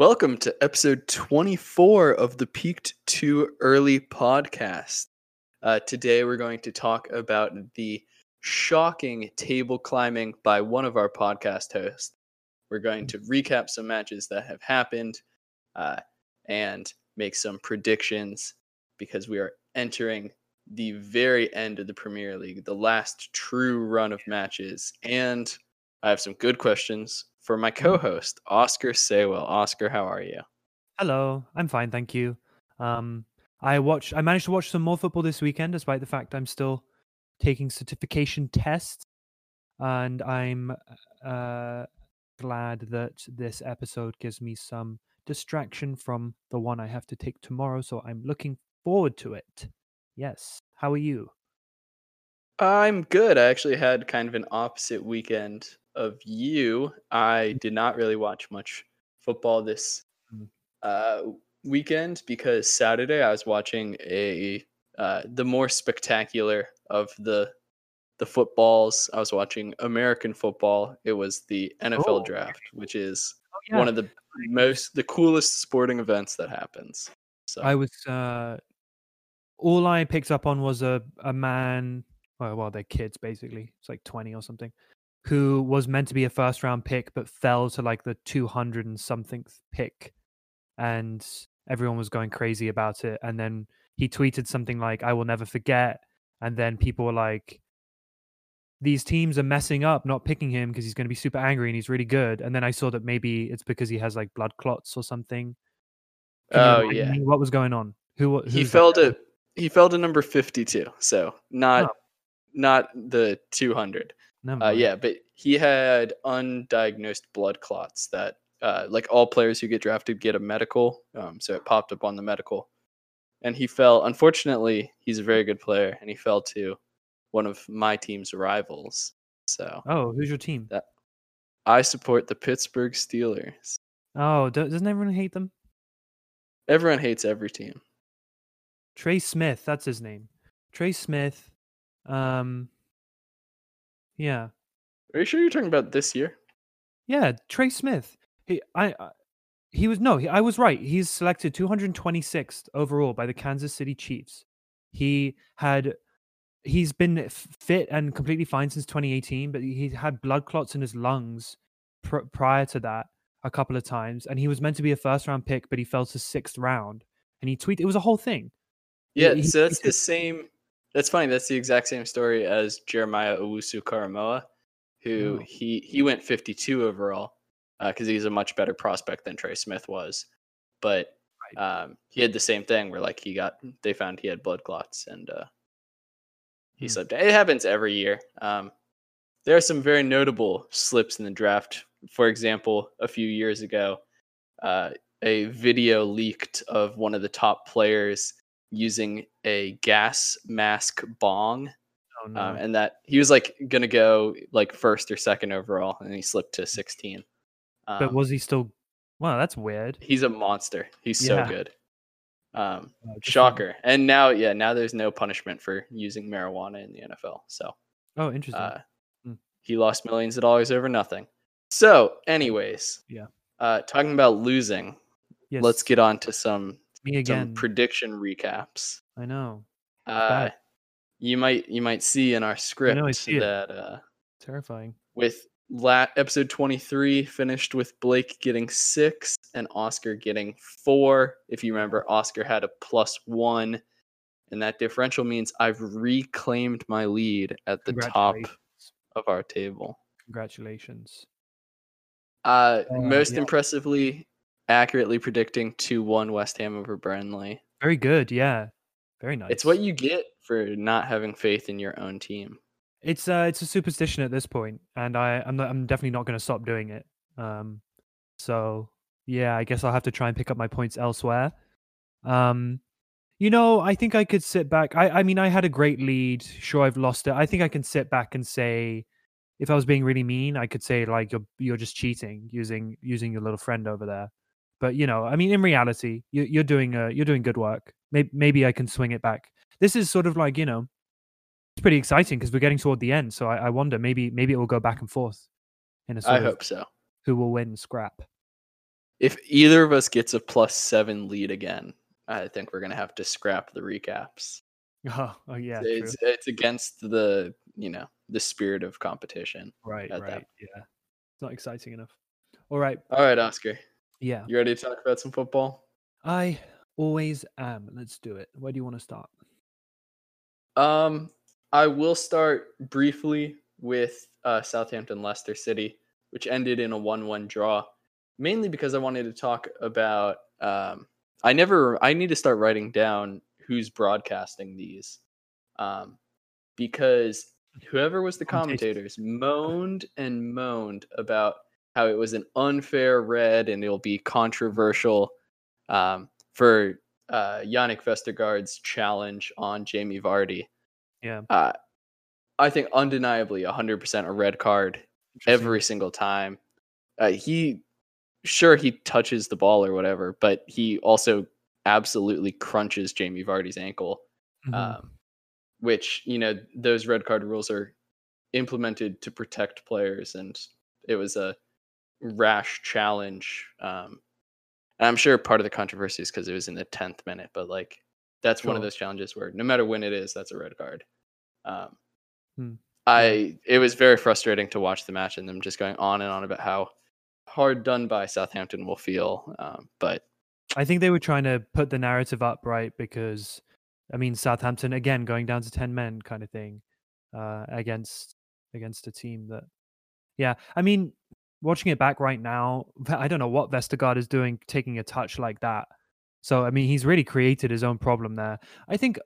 Welcome to episode 24 of the Peaked Too Early podcast. Uh, today we're going to talk about the shocking table climbing by one of our podcast hosts. We're going to recap some matches that have happened uh, and make some predictions because we are entering the very end of the Premier League, the last true run of matches. And I have some good questions for my Mm-hmm. co-host Oscar Saywell. Oscar, how are you? Hello, I'm fine, thank you. Um, I watched. I managed to watch some more football this weekend, despite the fact I'm still taking certification tests, and I'm uh, glad that this episode gives me some distraction from the one I have to take tomorrow. So I'm looking forward to it. Yes. How are you? I'm good. I actually had kind of an opposite weekend of you. I did not really watch much football this Mm. uh, weekend because Saturday I was watching a uh, the more spectacular of the the footballs. I was watching American football. It was the NFL Oh. draft, which is Oh, one of the most the coolest sporting events that happens. So I was uh all I picked up on was a a man well, well they're kids basically. It's like 20 or something who was meant to be a first round pick but fell to like the 200 and something pick and everyone was going crazy about it and then he tweeted something like I will never forget and then people were like these teams are messing up not picking him because he's going to be super angry and he's really good and then I saw that maybe it's because he has like blood clots or something. Can Oh, yeah. what was going on? Who he fell to he fell to number 52 so not Oh. not the 200 Never uh, yeah but he had undiagnosed blood clots that uh, like all players who get drafted get a medical um, so it popped up on the medical and he fell unfortunately he's a very good player and he fell to one of my team's rivals so Oh, who's your team? that i support the pittsburgh steelers Oh, doesn't everyone hate them? everyone hates every team Trey Smith, that's his name. Trey Smith. Um Yeah. are you sure you're talking about this year Yeah, Trey Smith. He I, I he was no, he, I was right. He's selected 226th overall by the Kansas City Chiefs. He had he's been fit and completely fine since 2018, but he had blood clots in his lungs pr- prior to that a couple of times and he was meant to be a first round pick, but he fell to 6th round. And he tweeted it was a whole thing. Yeah, he so that's the same. That's funny. That's the exact same story as Jeremiah Owusu Koramoah, who Oh. he he went 52 overall because he's a much better prospect than Trey Smith was, but um, he had the same thing where like he got they found he had blood clots and uh, he Hmm. slipped. It happens every year. Um, there are some very notable slips in the draft. For example, a few years ago, uh, a video leaked of one of the top players using a gas mask bong, Oh no. um, and that he was like gonna go like first or second overall, and he slipped to 16. Um, but was he still Wow, that's weird. he's a monster. He's so good. Um, a- shocker. And now, yeah, now there's no punishment for using marijuana in the NFL. So Oh, interesting. uh, Hmm. he lost millions of dollars over nothing. So, anyways, Yeah. uh, talking about losing, yes. let's get on to some me some again. prediction recaps. I know. Uh, you might you might see in our script see it. that uh, Terrifying. with la- episode 23 finished with Blake getting six and Oscar getting four. If you remember, Oscar had a plus one, and that differential means I've reclaimed my lead at the top of our table. Congratulations. Uh, Uh, most yeah. impressively, accurately predicting 2 1 West Ham over Burnley. Very good. Yeah. Very nice. It's what you get for not having faith in your own team. It's uh it's a superstition at this point, and I I'm not, I'm definitely not going to stop doing it. Um, so yeah, I guess I'll have to try and pick up my points elsewhere. Um, you know, I think I could sit back. I I mean, I had a great lead. Sure, I've lost it. I think I can sit back and say, if I was being really mean, I could say like you're you're just cheating using using your little friend over there. But you know, I mean, in reality, you, you're doing uh, you're doing good work. Maybe maybe I can swing it back. This is sort of like you know, it's pretty exciting because we're getting toward the end. So I, I wonder maybe maybe it will go back and forth in a sort I hope so. who will win scrap. if either of us gets a plus seven lead again, I think we're gonna have to scrap the recaps. Oh, oh yeah, it's true. it's against the you know the spirit of competition. Right, right. Yeah. It's not exciting enough. All right. All right, Oscar, Yeah. you ready to talk about some football? I always am. Let's do it. Where do you want to start? Um, I will start briefly with uh, Southampton Leicester City, which ended in a one-one draw, mainly because I wanted to talk about. Um, I never. I need to start writing down who's broadcasting these, um, because whoever was the commentators moaned and moaned about how it was an unfair red and it'll be controversial um, for uh, Jannik Vestergaard's challenge on Jamie Vardy. Yeah. Uh, I think undeniably 100% a red card every single time. Uh, he, sure, he touches the ball or whatever, but he also absolutely crunches Jamie Vardy's ankle Mhm. um, which you know those red card rules are implemented to protect players, and it was a rash challenge. Um, and I'm sure part of the controversy is because it was in the tenth minute, but like that's one of those challenges where no matter when it is, that's a red card. Um, Hmm. I it was very frustrating to watch the match and them just going on and on about how hard done by Southampton will feel. Um, but I think they were trying to put the narrative up right because, I mean, Southampton again going down to ten men kind of thing, uh, against against a team that, yeah. I mean, watching it back right now, I don't know what Vestergaard is doing, taking a touch like that. So I mean, he's really created his own problem there. I think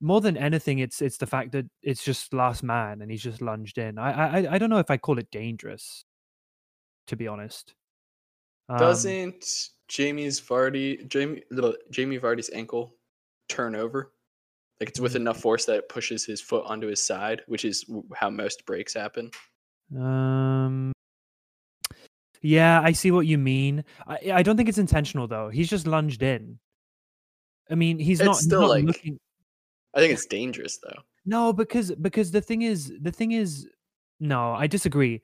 more than anything, it's it's the fact that it's just last man and he's just lunged in. I I I don't know if I call it dangerous, to be honest. Um, Doesn't Jamie's Vardy Jamie little Jamie Vardy's ankle turn over? Like it's with Mm. enough force that it pushes his foot onto his side, which is how most breaks happen. Um. Yeah, I see what you mean. I I don't think it's intentional though. He's just lunged in. I mean, he's It's not, still, not like- looking. I think it's dangerous though. No, because because the thing is the thing is no, I disagree.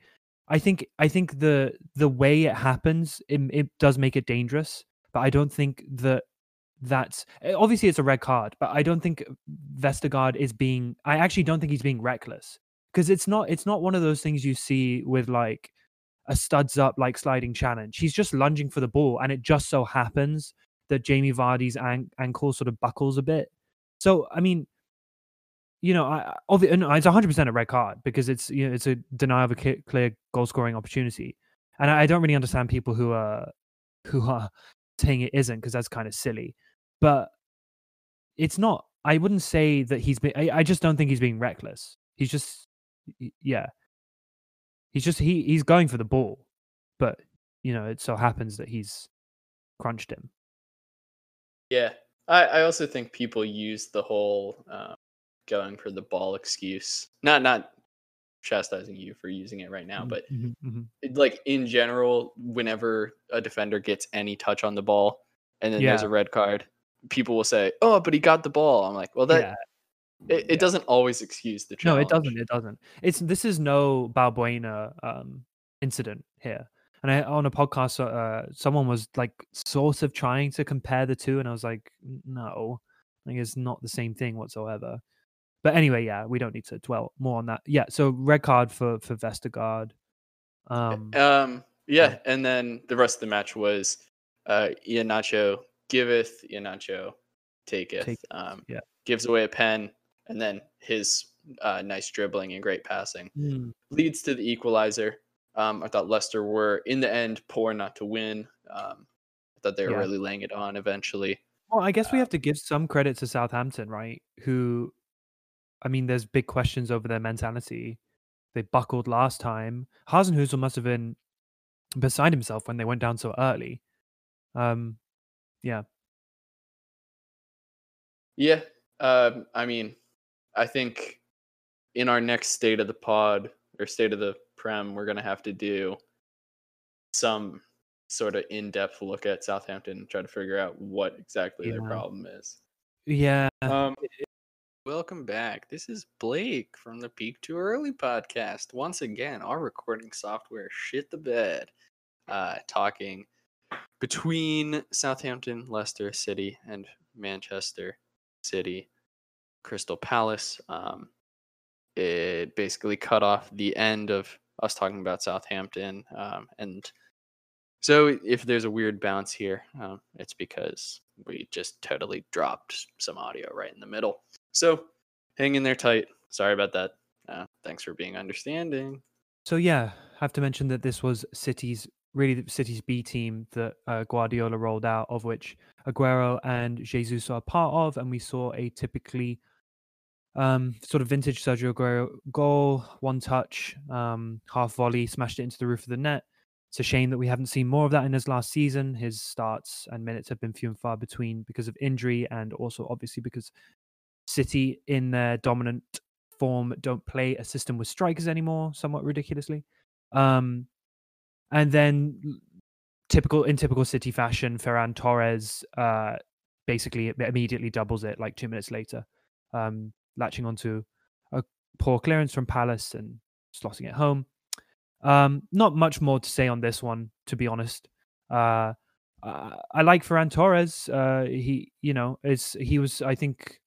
I think I think the the way it happens it, it does make it dangerous, but I don't think that that's eh, obviously it's a red card, but I don't think Vestergaard is being I actually don't think he's being reckless because it's not it's not one of those things you see with like a studs up like sliding challenge. He's just lunging for the ball and it just so happens that Jamie Vardy's an- ankle sort of buckles a bit. So, I mean, you know, I, obvi- it's 100% a red card because it's you know it's a denial of a clear, clear goal scoring opportunity, and I, I don't really understand people who are who are saying it isn't because that's kind of silly, but it's not. I wouldn't say that he's been. I, I just don't think he's being reckless. He's just, yeah, he's just he he's going for the ball, but you know it so happens that he's crunched him. Yeah, I, I also think people use the whole uh, going for the ball excuse. Not not chastising you for using it right now, but Mhm, mhm. it- like in general, whenever a defender gets any touch on the ball and then there's a red card, people will say, "Oh, but he got the ball." I'm like, well, that yeah, it, it yeah. doesn't always excuse the No, it doesn't. It doesn't. It's this is no Balbuena um, incident here. And I, on a podcast, uh, someone was like sort of trying to compare the two, and I was like, "N- no, like it's not the same thing whatsoever. But anyway, yeah, we don't need to dwell more on that. Yeah, so red card for for Vestergaard. Um, Um, yeah, and then the rest of the match was uh, Iheanacho giveth, Iheanacho taketh. Take- um, yeah. gives away a pen, and then his uh, nice dribbling and great passing mm, leads to the equalizer. Um, I thought Leicester were in the end poor not to win. Um, I thought they were Yeah. really laying it on eventually. Well, I guess we Um, have to give some credit to Southampton, right? Who, I mean, there's big questions over their mentality. They buckled last time. Hasenhüttl must have been beside himself when they went down so early. Um, yeah, Yeah. Um, I mean, I think in our next state of the pod or state of the prem, we're gonna have to do some sort of in-depth look at Southampton and try to figure out what exactly their problem is. yeah. Um, welcome back. This is Blake from the Peak Too Early podcast. Once again, our recording software shit the bed. Uh, talking between Southampton, Leicester City, and Manchester City, Crystal Palace. Um, it basically cut off the end of us talking about Southampton. Um, and so if there's a weird bounce here, um, it's because we just totally dropped some audio right in the middle. So hang in there tight. Sorry about that. Uh, thanks for being understanding. So yeah, have to mention that this was City's really City's B team that uh, Guardiola rolled out, of which Aguero and Jesus are part of, and we saw a typically um, sort of vintage Sergio Aguero goal, one touch, um, half volley, smashed it into the roof of the net. It's a shame that we haven't seen more of that in his last season. His starts and minutes have been few and far between because of injury, and also obviously because City, in their dominant form, don't play a system with strikers anymore, somewhat ridiculously. Um, and then typical in typical City fashion, Ferran Torres uh, basically immediately doubles it like two minutes later. Um, latching onto a poor clearance from Palace and slotting it home. Um, not much more to say on this one, to be honest. Uh, I like Ferran Torres. Uh, he, you know, is he was, I think,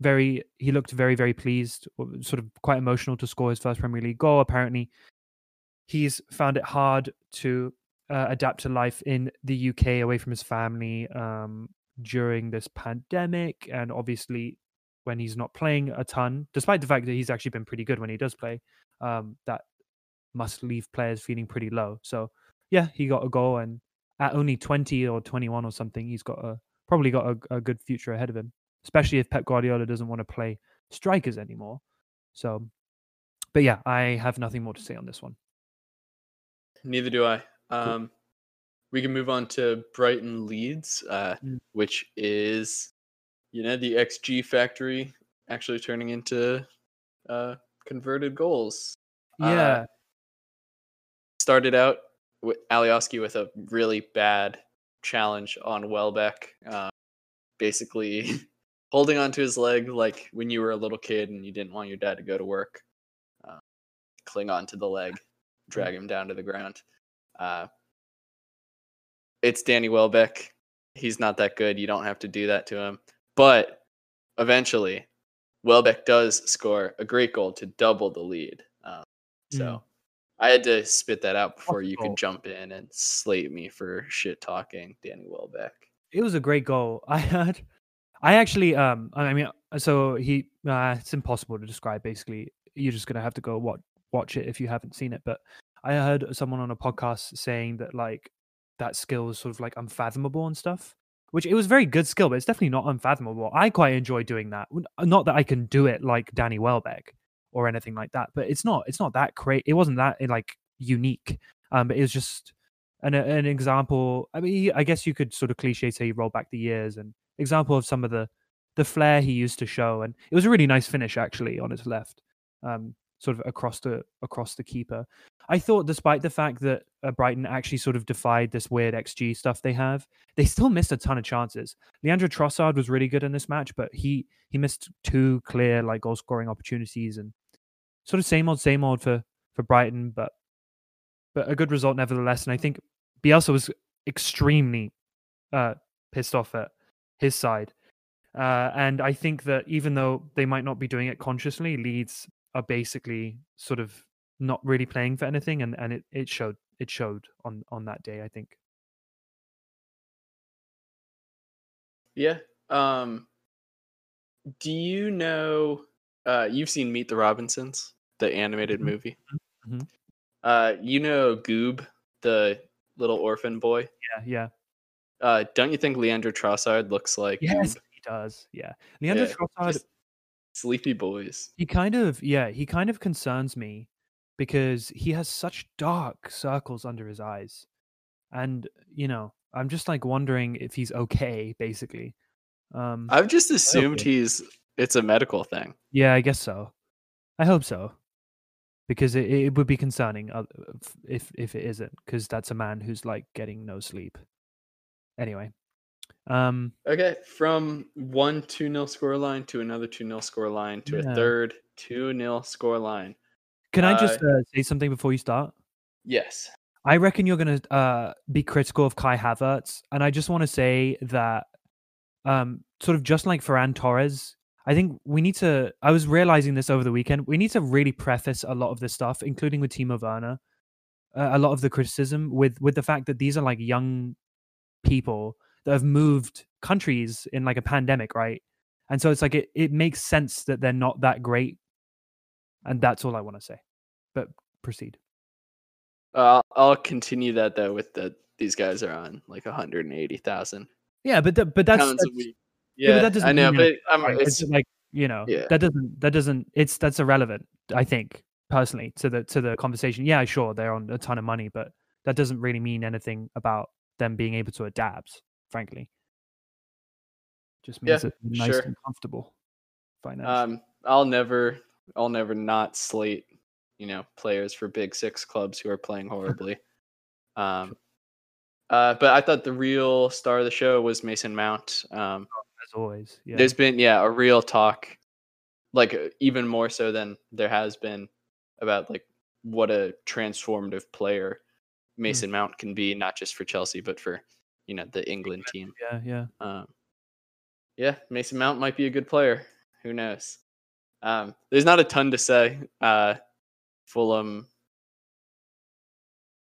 very. He looked very, very pleased, sort of quite emotional to score his first Premier League goal. Apparently, he's found it hard to uh, adapt to life in the UK away from his family um, during this pandemic, and obviously when he's not playing a ton, despite the fact that he's actually been pretty good when he does play, um, that must leave players feeling pretty low. So yeah, he got a goal, and at only 20 or 21 or something, he's got a probably got a, a good future ahead of him, especially if Pep Guardiola doesn't want to play strikers anymore. So, but yeah, I have nothing more to say on this one. Neither do I. Um, cool. We can move on to Brighton Leeds, uh, mm. which is you know the xg factory actually turning into uh converted goals. Uh, yeah. uh, started out with Alioski with a really bad challenge on Welbeck uh, basically holding onto his leg like when you were a little kid and you didn't want your dad to go to work. Uh, cling on to the leg drag him down to the ground. Uh, it's Danny Welbeck. He's not that good. You don't have to do that to him but eventually, Welbeck does score a great goal to double the lead. Um, so mm. I had to spit that out before you could jump in and slate me for shit talking Danny Welbeck. It was a great goal. I had, I actually, um, I mean, so he, uh, it's impossible to describe. Basically, you're just gonna have to go watch watch it if you haven't seen it. But I heard someone on a podcast saying that like that skill is sort of like unfathomable and stuff which it was very good skill, but it's definitely not unfathomable. I quite enjoy doing that. Not that I can do it like Danny Welbeck or anything like that, but it's not it's not that great. It wasn't that like unique. Um, but it was just an an example. I mean, I guess you could sort of cliche say he rolled back the years and example of some of the the flair he used to show, and it was a really nice finish actually on his left. Um, sort of across the across the keeper. I thought, despite the fact that uh, Brighton actually sort of defied this weird XG stuff they have, they still missed a ton of chances. Leandro Trossard was really good in this match, but he he missed two clear like goal scoring opportunities and sort of same old same old for for Brighton, but but a good result nevertheless. And I think Bielsa was extremely uh, pissed off at his side. Uh, and I think that even though they might not be doing it consciously, Leeds are basically sort of not really playing for anything and and it, it showed it showed on on that day i think yeah um do you know uh you've seen meet the robinsons the animated mm-hmm. movie mm-hmm. uh you know goob the little orphan boy yeah yeah uh don't you think leandro trossard looks like yes goob? he does yeah leandro yeah, trossard Sleepy boys. He kind of, yeah, he kind of concerns me because he has such dark circles under his eyes. And, you know, I'm just like wondering if he's okay, basically. Um, I've just assumed he's, it's a medical thing. Yeah, I guess so. I hope so. Because it, it would be concerning uh, if if it isn't, because that's a man who's like getting no sleep. Anyway, um, okay, from one 2 0 score line to another 2 0 score line to yeah. a third 2 0 score line. Can I just uh, say something before you start? Yes. I reckon you're going to uh, be critical of Kai Havertz, and I just want to say that, um, sort of just like Ferran Torres, I think we need to. I was realizing this over the weekend. We need to really preface a lot of this stuff, including with Timo Werner, uh, a lot of the criticism with with the fact that these are like young people that have moved countries in like a pandemic, right? And so it's like it it makes sense that they're not that great, and that's all I want to say. But proceed. Uh, I'll continue that though with the these guys are on like 180,000 Yeah, but th- but that's, that's yeah, Yeah, but that doesn't I know, mean but I'm, right? it's It's like you know Yeah. that doesn't that doesn't it's that's irrelevant. I think personally to the to the conversation. Yeah, sure, they're on a ton of money, but that doesn't really mean anything about them being able to adapt. Frankly, just Yeah, means they're nice sure. and comfortable financially. um I'll never I'll never not slate, you know, players for big 6 clubs who are playing horribly. um uh but I thought the real star of the show was Mason Mount. Um as always, yeah. there's been yeah, a real talk like uh, even more so than there has been about like what a transformative player Hmm. Mason Mount can be not just for Chelsea but for, you know, the England team. yeah, yeah. Um, yeah, Mason Mount might be a good player. Who knows? Um, there's not a ton to say. Uh, Fulham,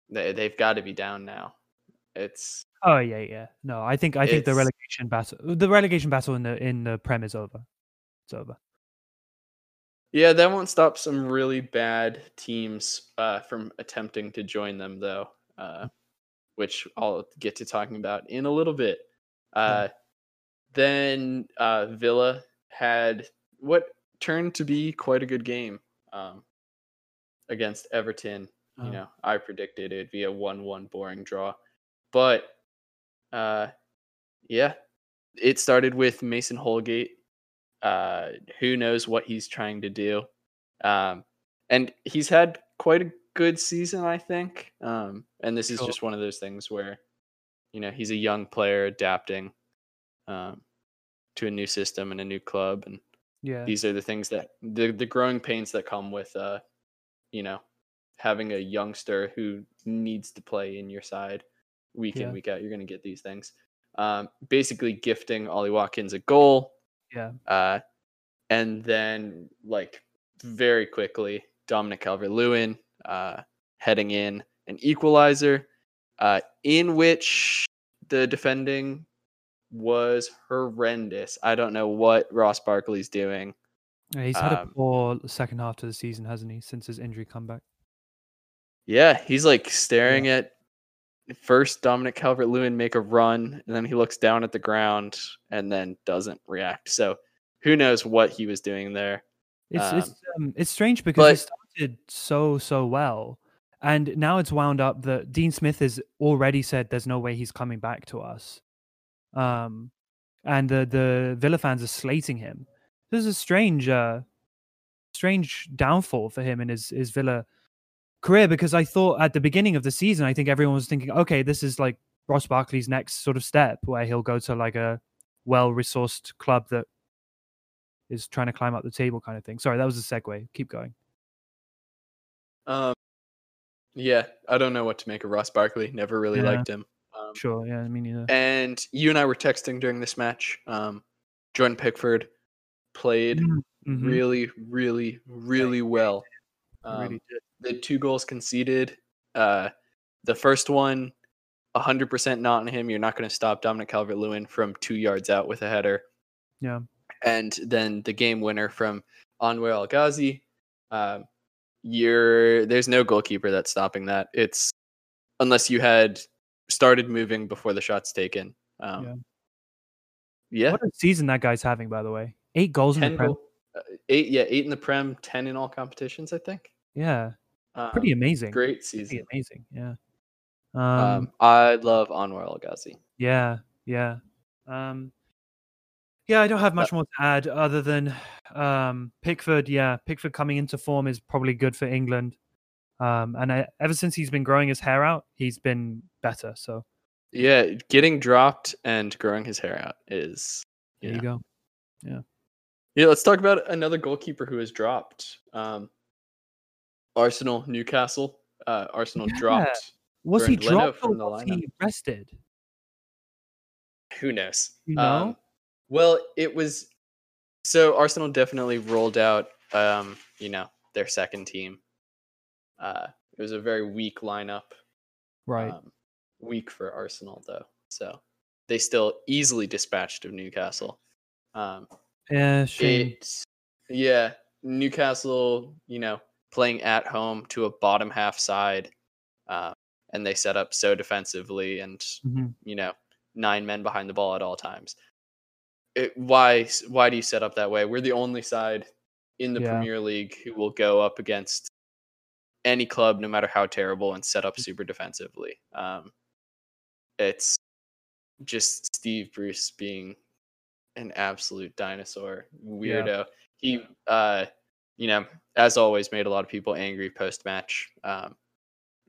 they they've got to be down now. It's Oh yeah, yeah. No, I think I think the relegation battle, the relegation battle in the in the Prem is over. It's over. yeah, that won't stop some really bad teams uh, from attempting to join them though, uh, which I'll get to talking about in a little bit. Uh, then uh, Villa had what turned to be quite a good game um, against Everton. You Oh. know, I predicted it'd be a one-one boring draw, but uh, yeah, it started with Mason Holgate. Uh, who knows what he's trying to do? Um, and he's had quite a good season, I think. Um, and this is just one of those things where, you know, he's a young player adapting um, to a new system and a new club, and Yeah. these are the things that the the growing pains that come with, uh, you know, having a youngster who needs to play in your side week Yeah. in week out. You're going to get these things. Um, basically, gifting Ollie Watkins a goal, Yeah. uh, and then like very quickly, Dominic Calvert Lewin uh, heading in an equalizer, uh, in which the defending was horrendous. I don't know what Ross Barkley's doing. Yeah, He's had a Um, poor second half to the season, hasn't he? Since his injury comeback. Yeah, he's like staring at first Dominic Calvert Lewin make a run, and then he looks down at the ground and then doesn't react. So who knows what he was doing there? It's Um, it's um, it's strange because but- so so well, and now it's wound up that Dean Smith has already said there's no way he's coming back to us, um, and the the Villa fans are slating him. This is a strange uh, strange downfall for him in his his Villa career because I thought at the beginning of the season I think everyone was thinking okay this is like Ross Barkley's next sort of step where he'll go to like a well resourced club that is trying to climb up the table kind of thing. Sorry, that was a segue. Keep going. Um, yeah, I don't know what to make of Ross Barkley. Never really Yeah. liked him. Um, Sure, yeah, me neither. and you and I were texting during this match. Um, Jordan Pickford played Mhm, mhm. really, really, really well. Um, the two goals conceded. Uh, the first one, 100% not on him. You're not going to stop Dominic Calvert Lewin from two yards out with a header. Yeah. And then the game winner from Anwar El Ghazi. Um, you're there's no goalkeeper that's stopping that. It's unless you had started moving before the shot's taken. Um, Yeah. yeah. What a season that guy's having, by the way. Eight goals in the Prem. goal, uh, eight, yeah, eight in the Prem, 10 in all competitions, I think. Yeah, Um, pretty amazing. Great Pretty season. amazing. Yeah. Um, Um, I love Anwar El Ghazi. yeah, yeah. Um, yeah, I don't have much more to add other than um, Pickford. Yeah, Pickford coming into form is probably good for England. Um, and I, ever since he's been growing his hair out, he's been better. So Yeah, getting dropped and growing his hair out is. there you go. Yeah, yeah. let's talk about another goalkeeper who has dropped. Um, Arsenal, Newcastle. Uh, Arsenal Yeah. dropped Was he Bernd Leno dropped or from the was he rested? Who knows? You know? Um, well, it was so Arsenal definitely rolled out, um, you know, their second team. Uh, it was a very weak lineup. Right. Um, weak for Arsenal though, so they still easily dispatched of Newcastle. Um, yeah, shame. it, yeah, Newcastle, you know, playing at home to a bottom half side, uh, and they set up so defensively and Mhm. you know nine men behind the ball at all times. It, why why do you set up that way? We're the only side in the Yeah. Premier League who will go up against any club, no matter how terrible, and set up super defensively. Um, it's just Steve Bruce being an absolute dinosaur weirdo. He, uh, you know, as always, made a lot of people angry post match, um,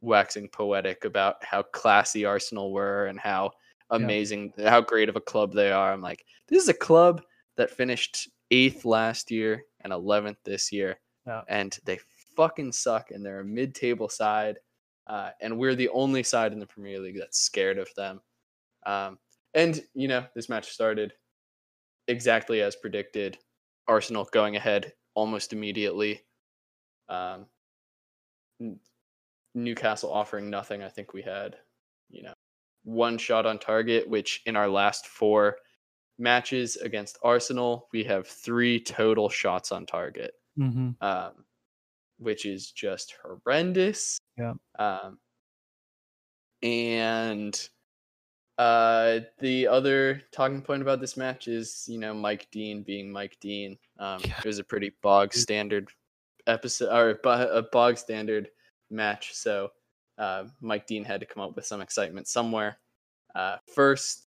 waxing poetic about how classy Arsenal were and how amazing, how great of a club they are. I'm like, this is a club that finished eighth last year and 11th this year, Yeah. and they fucking suck, and they're a mid-table side, uh, and we're the only side in the Premier League that's scared of them. Um, and you know, this match started exactly as predicted. Arsenal going ahead almost immediately. Um, Newcastle offering nothing. I think we had, you know, one shot on target, which in our last four matches against Arsenal, we have three total shots on target, hmm um, which is just horrendous. Yeah. Um, and uh, the other talking point about this match is, you know, Mike Dean being Mike Dean. Um, Yeah. It was a pretty bog standard episode or a bog standard match. So uh, Mike Dean had to come up with some excitement somewhere. Uh, first,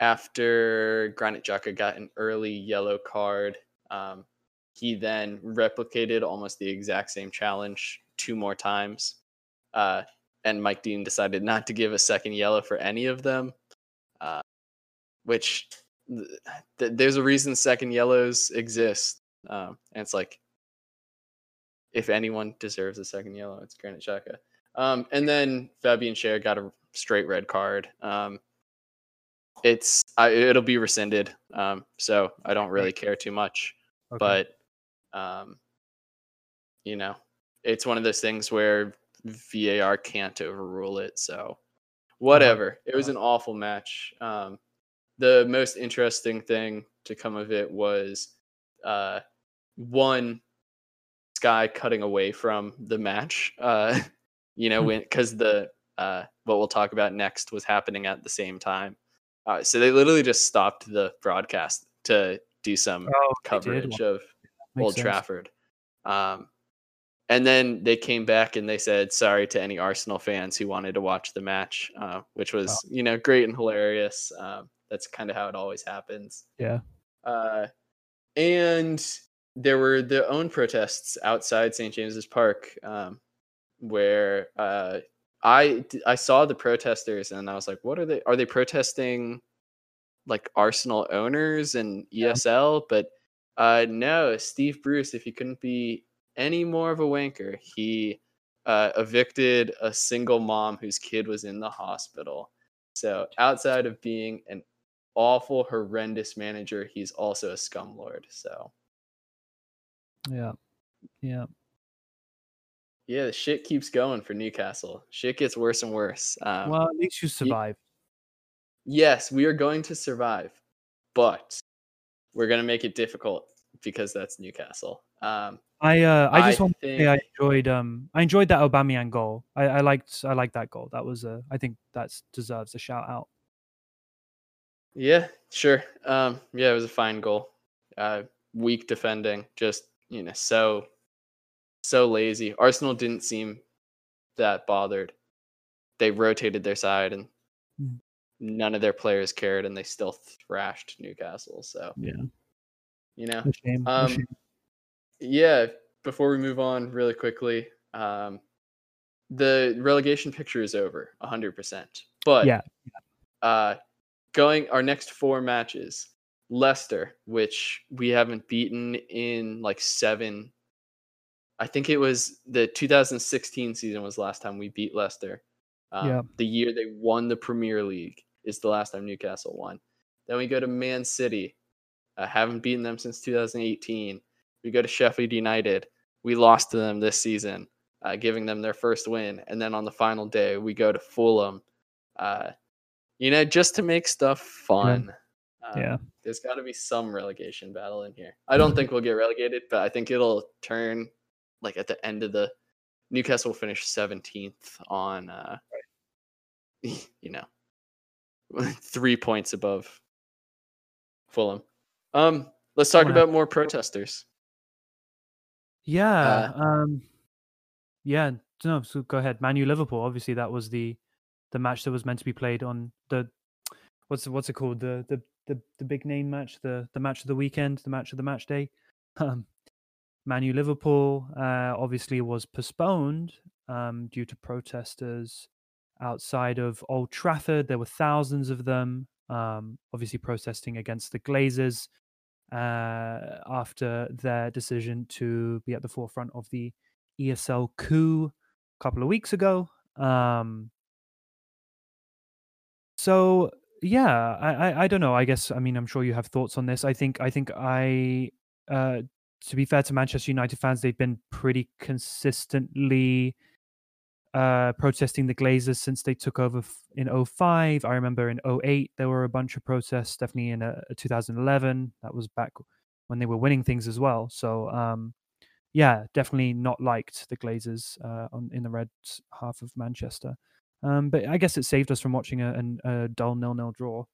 after Granit Xhaka got an early yellow card, um, he then replicated almost the exact same challenge two more times. Uh, and Mike Dean decided not to give a second yellow for any of them, uh, which th- th- there's a reason second yellows exist. Um, and it's like, if anyone deserves a second yellow, it's Granit Xhaka. Um, and then Fabian Schär got a straight red card. Um, it's I, it'll be rescinded, um, so I don't really care too much Okay. but um, you know, it's one of those things where VAR can't overrule it. So whatever. It was an awful match. Um, the most interesting thing to come of it was uh, one Sky cutting away from the match. Uh, you know, Hmm. when because the uh, what we'll talk about next was happening at the same time. Uh, so they literally just stopped the broadcast to do some Oh, coverage of Old sense. Trafford. Um, and then they came back and they said sorry to any Arsenal fans who wanted to watch the match, uh, which was you know great and hilarious. Um, that's kind of how it always happens. Yeah. Uh, and there were their own protests outside St James's Park, um, where uh, I I saw the protesters and I was like, what are they? Are they protesting like Arsenal owners and ESL? But uh, no, Steve Bruce, if he couldn't be any more of a wanker, he uh, evicted a single mom whose kid was in the hospital. So outside of being an awful, horrendous manager, he's also a scumlord. So Yeah. Yeah. Yeah, the shit keeps going for Newcastle. Shit gets worse and worse. Um, well, at least you survive. yes, we are going to survive, but we're going to make it difficult because that's Newcastle. Um, I uh, I just I want to say I enjoyed um I enjoyed that Aubameyang goal. I, I liked I liked that goal. That was a I think that deserves a shout out. Yeah, sure. Um, yeah, it was a fine goal. Uh, weak defending, just you know, so so lazy. Arsenal didn't seem that bothered. They rotated their side, and Mm. none of their players cared, and they still thrashed Newcastle. So Yeah. you know, A shame. a um, shame. yeah. Before we move on, really quickly, um, the relegation picture is over, hundred percent. But Yeah. uh, going our next four matches, Leicester, which we haven't beaten in like seven. I think it was the 2016 season was last time we beat Leicester. Um, Yeah. The year they won the Premier League is the last time Newcastle won. Then we go to Man City. Uh, haven't beaten them since 2018. We go to Sheffield United. We lost to them this season, uh, giving them their first win. And then on the final day, we go to Fulham. Uh, you know, just to make stuff fun. Um, Yeah. There's got to be some relegation battle in here. I don't think we'll get relegated, but I think it'll turn like at the end of the Newcastle will finish 17th on, uh, you know, three points above Fulham. Um, let's talk about more protesters. Yeah. um yeah, no, so go ahead. Manu Liverpool. Obviously that was the the match that was meant to be played on the what's what's it called? The the the, the big name match, the the match of the weekend, the match of the match day. Um Manu Liverpool uh obviously was postponed um due to protesters outside of Old Trafford. There were thousands of them um obviously protesting against the Glazers uh, after their decision to be at the forefront of the ESL coup a couple of weeks ago. Um, so yeah, I, I I don't know. I guess I mean I'm sure you have thoughts on this. I think I think I uh, to be fair to Manchester United fans, they've been pretty consistently uh, protesting the Glazers since they took over in 05. I remember in 08 there were a bunch of protests, definitely in uh, 2011. That was back when they were winning things as well. So um, yeah, definitely not liked the Glazers uh, on in the red half of Manchester. Um, but I guess it saved us from watching a, an- a dull nil-nil draw.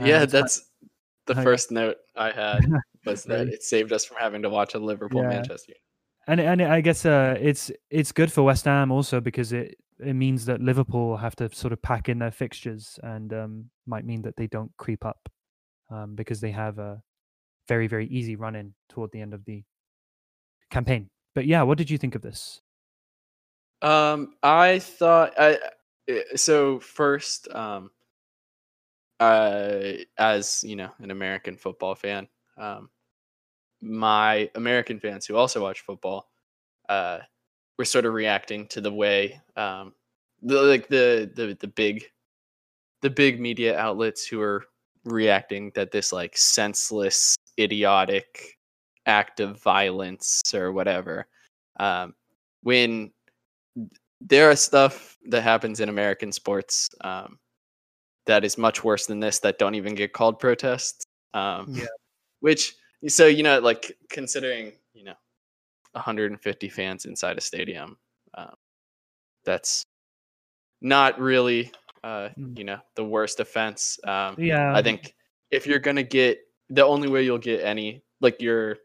Yeah, that's the first note I had was that it saved us from having to watch a Liverpool Yeah. Manchester. and and I guess uh, it's it's good for West Ham also because it it means that Liverpool have to sort of pack in their fixtures and um, might mean that they don't creep up um, because they have a very very easy run in toward the end of the campaign. But yeah, what did you think of this? Um, I thought I uh, so first, um, uh, as you know, an American football fan, um, my American fans who also watch football, uh, were sort of reacting to the way, um, the like the the the big, the big media outlets who are reacting that this like senseless, idiotic act of violence or whatever, um, when there are stuff that happens in American sports um, that is much worse than this that don't even get called protests. Um, Yeah. Which, so, you know, like considering, you know, 150 fans inside a stadium, um, that's not really, uh, Mm. you know, the worst offense. Um, Yeah, I think if you're gonna get the only way you'll get any like you're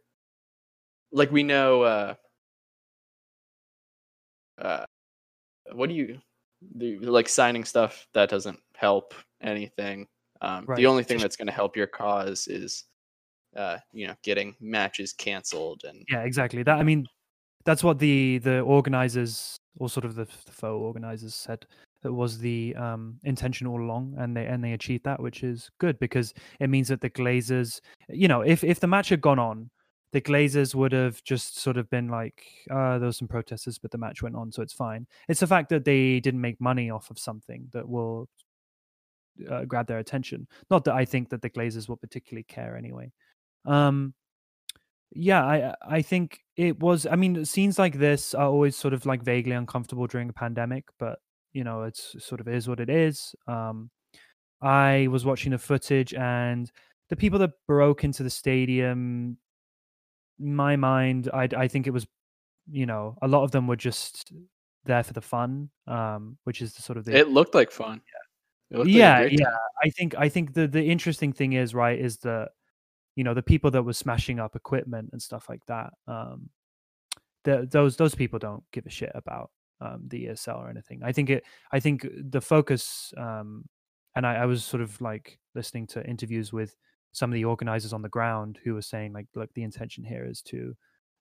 like we know uh uh what do you the like signing stuff that doesn't help anything. Um Right. the only thing that's gonna help your cause is uh you know getting matches canceled and yeah, exactly. That I mean, that's what the the organizers or sort of the, the faux organizers said that was the um, intention all along, and they and they achieved that, which is good because it means that the Glazers, you know, if if the match had gone on, the Glazers would have just sort of been like, uh, there were some protesters, but the match went on, so it's fine. It's the fact that they didn't make money off of something that will uh, grab their attention. Not that I think that the Glazers will particularly care anyway. Um, yeah, I I think it was. I mean, scenes like this are always sort of like vaguely uncomfortable during a pandemic, but you know, it's sort of is what it is. Um, I was watching the footage, and the people that broke into the stadium, in my mind, I I think it was, you know, a lot of them were just there for the fun, um, which is the sort of the it looked like fun. Yeah. Looked like yeah yeah i think i think the the interesting thing is right is that you know the people that were smashing up equipment and stuff like that um the, those those people don't give a shit about um the esl or anything. I think it i think the focus um and I, I was sort of like listening to interviews with some of the organizers on the ground who were saying like look the intention here is to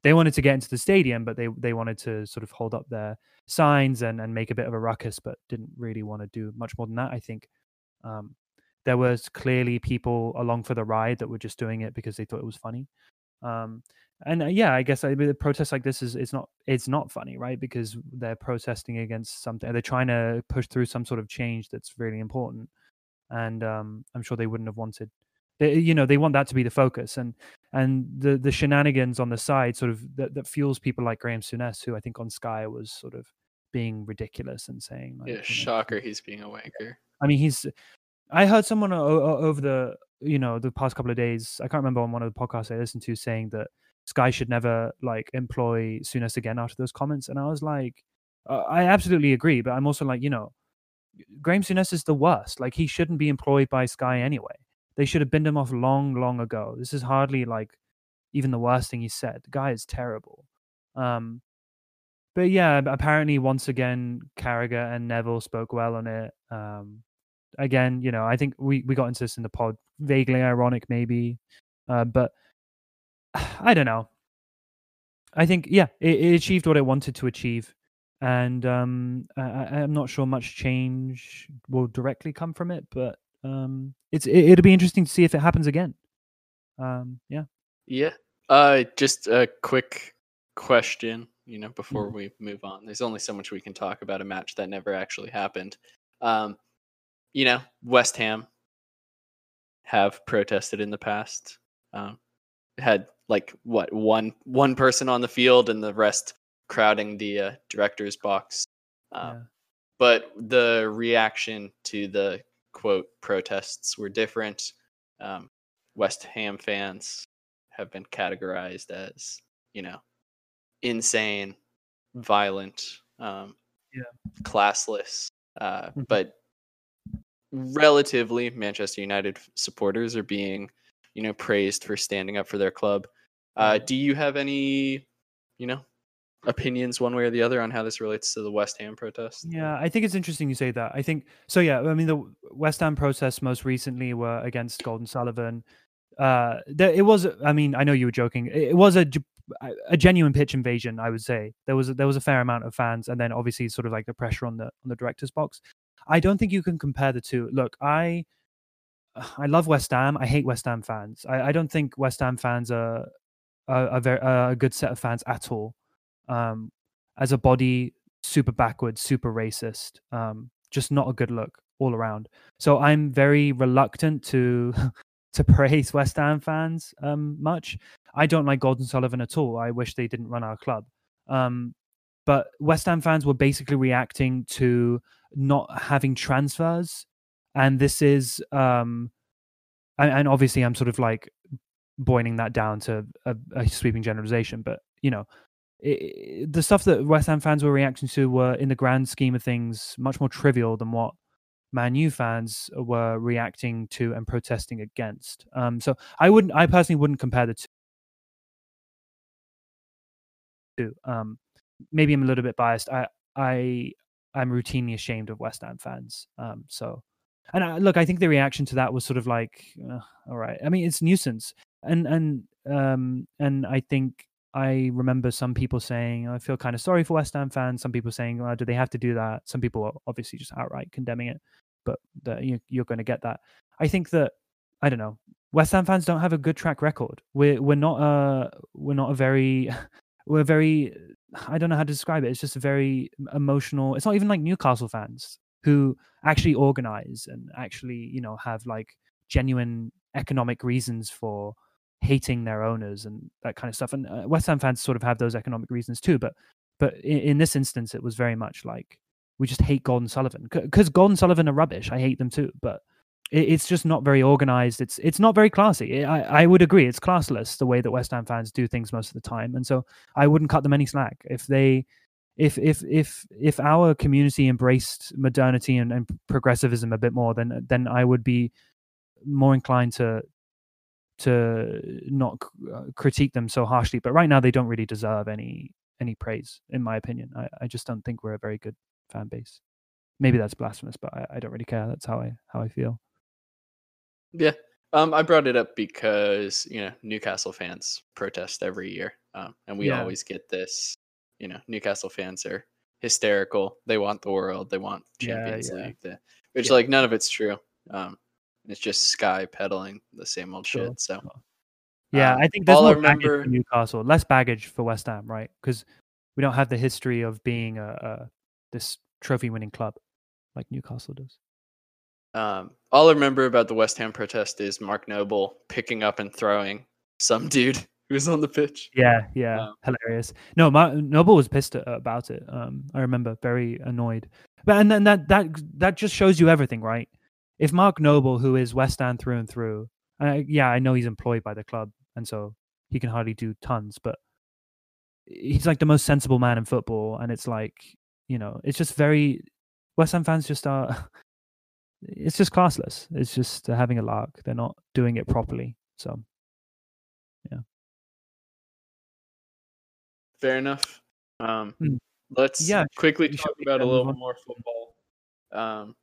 they wanted to get into the stadium but they they wanted to sort of hold up their signs and and make a bit of a ruckus but didn't really want to do much more than that i think. Um there was clearly people along for the ride that were just doing it because they thought it was funny Um, and uh, yeah, I guess I mean, protests like this is it's not it's not funny, right? Because they're protesting against something. They're trying to push through some sort of change that's really important, and um, I'm sure they wouldn't have wanted. They, you know, they want that to be the focus, and and the the shenanigans on the side sort of that, that fuels people like Graeme Souness, who I think on Sky was sort of being ridiculous and saying, like, yeah, you know, shocker, he's being a wanker. I mean, he's. I heard someone o- o- over the you know the past couple of days. I can't remember on one of the podcasts I listened to saying that Sky should never like employ Souness again after those comments, and I was like, uh, I absolutely agree, but I'm also like, you know, Graeme Souness is the worst. Like he shouldn't be employed by Sky anyway. They should have binned him off long, long ago. This is hardly like even the worst thing he said. The guy is terrible. Um, but yeah, apparently once again, Carragher and Neville spoke well on it. Um, again, you know, I think we we got into this in the pod. Vaguely ironic, maybe, uh, but I don't know. I think yeah, it, it achieved what it wanted to achieve, and um, I, I'm not sure much change will directly come from it, but um, it's it, it'll be interesting to see if it happens again. Um, yeah. Yeah. Uh, just a quick question, you know, before Mhm. we move on. There's only so much we can talk about a match that never actually happened. Um, you know, West Ham have protested in the past. Um, had like what one one person on the field and the rest crowding the uh, director's box. Um, yeah. but the reaction to the quote protests were different. Um, West Ham fans have been categorized as, you know, insane, violent, um, Yeah. classless. Uh, Mhm. But relatively, Manchester United supporters are being, you know, praised for standing up for their club. Uh, do you have any, you know, opinions one way or the other on how this relates to the West Ham protest? Yeah, I think it's interesting you say that. I think so. Yeah, I mean the West Ham protests most recently were against Gold and Sullivan. Uh, there, it was. I mean, I know you were joking. It, it was a a genuine pitch invasion. I would say there was a, there was a fair amount of fans, and then obviously sort of like the pressure on the on the director's box. I don't think you can compare the two. Look, I I love West Ham. I hate West Ham fans. I, I don't think West Ham fans are a, very a good set of fans at all. Um, as a body, super backward, super racist. Um, just not a good look all around. So I'm very reluctant to to praise West Ham fans um, much. I don't like Gold and Sullivan at all. I wish they didn't run our club. Um, but West Ham fans were basically reacting to not having transfers, and this is um, and, and obviously I'm sort of like boiling that down to a, a sweeping generalization, but you know, i i the stuff that West Ham fans were reacting to were, in the grand scheme of things, much more trivial than what Man U fans were reacting to and protesting against. Um, so I wouldn't, I personally wouldn't compare the two. Um, maybe I'm a little bit biased. I, I, I'm routinely ashamed of West Ham fans. Um, so, and I, look, I think the reaction to that was sort of like, uh, all right. I mean, it's nuisance, and and um, and I think I remember some people saying, I feel kind of sorry for West Ham fans. Some people saying, well, do they have to do that? Some people are obviously just outright condemning it, but the, you, you're going to get that. I think that I don't know. West Ham fans don't have a good track record. We're we're not a we're not a very we're very I don't know how to describe it. It's just a very emotional. It's not even like Newcastle fans who actually organize and actually you know have like genuine economic reasons for hating their owners and that kind of stuff. And uh, West Ham fans sort of have those economic reasons too. But but in, in this instance, it was very much like we just hate Gordon Sullivan because Gordon Sullivan are rubbish. I hate them too, but it, it's just not very organized. It's it's not very classy. I I would agree. It's classless the way that West Ham fans do things most of the time, and so I wouldn't cut them any slack if they. If if if if our community embraced modernity and, and progressivism a bit more, then then I would be more inclined to to not uh, critique them so harshly. But right now, they don't really deserve any any praise, in my opinion. I, I just don't think we're a very good fan base. Maybe that's blasphemous, but I, I don't really care. That's how I how I feel. Yeah. Um, I brought it up because you know Newcastle fans protest every year, um, and we Yeah. always get this. You know, Newcastle fans are hysterical. They want the world. They want Champions yeah. League. The, which Yeah. like none of it's true. Um, it's just Sky peddling the same old Sure, shit. So. Yeah, Um, I think there's all I more baggage for Newcastle, less baggage for West Ham, right? Because we don't have the history of being a, a this trophy-winning club like Newcastle does. Um, all I remember about the West Ham protest is Mark Noble picking up and throwing some dude who was on the pitch. Yeah, yeah, Um, hilarious. No, Mar- Noble was pissed about it. Um, I remember, very annoyed. But and then that that that just shows you everything, right? If Mark Noble, who is West Ham through and through, yeah, I know he's employed by the club, and so he can hardly do tons, but he's like the most sensible man in football, and it's like you know, it's just very West Ham fans just are. It's just classless. It's just having a lark. They're not doing it properly. So yeah. Fair enough. Um, Mm. let's Yeah, quickly talk about a little more football. Um,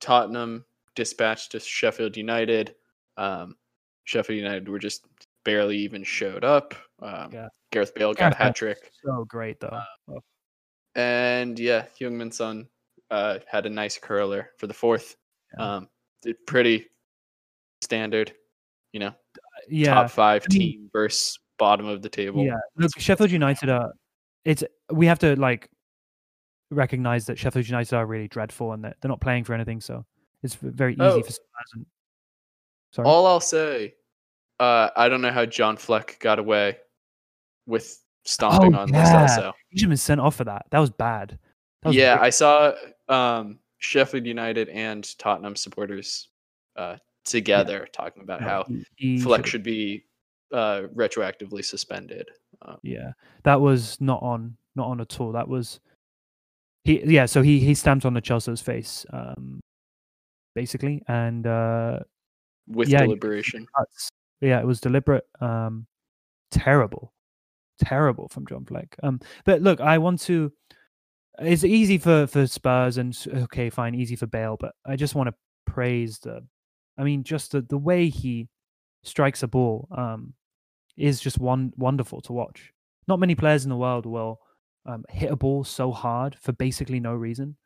Tottenham dispatched to Sheffield United. Um, Sheffield United were just barely even showed up. Um, Yeah. Gareth Bale got a hat trick. so great though. Uh, Oh, And yeah, Heung-min Son uh, had a nice curler for the fourth. Yeah. Um, pretty standard, you know, yeah, top five I mean- team versus bottom of the table. Yeah, look, Sheffield United are. It's we have to like recognize that Sheffield United are really dreadful and that they're not playing for anything. So it's very easy Oh. for. Sorry. All I'll say, uh, I don't know how John Fleck got away with stomping on Oh, yeah. Lo Celso. he should have been sent off for that. That was bad. That was Yeah, I saw um, Sheffield United and Tottenham supporters uh, together talking about no, how he- he Fleck should've- be uh, retroactively suspended. Um, Yeah, that was not on, not on at all. That was he. Yeah, so he he stamped on Lo Celso's face, um, basically, and uh, with Yeah, you could see deliberation. Yeah, it was deliberate. Um, terrible, terrible from John Fleck. Um, but look, I want to. It's easy for for Spurs and okay, fine, easy for Bale, but I just want to praise the. I mean, just the the way he strikes a ball um, is just one wonderful to watch. Not many players in the world will um, hit a ball so hard for basically no reason.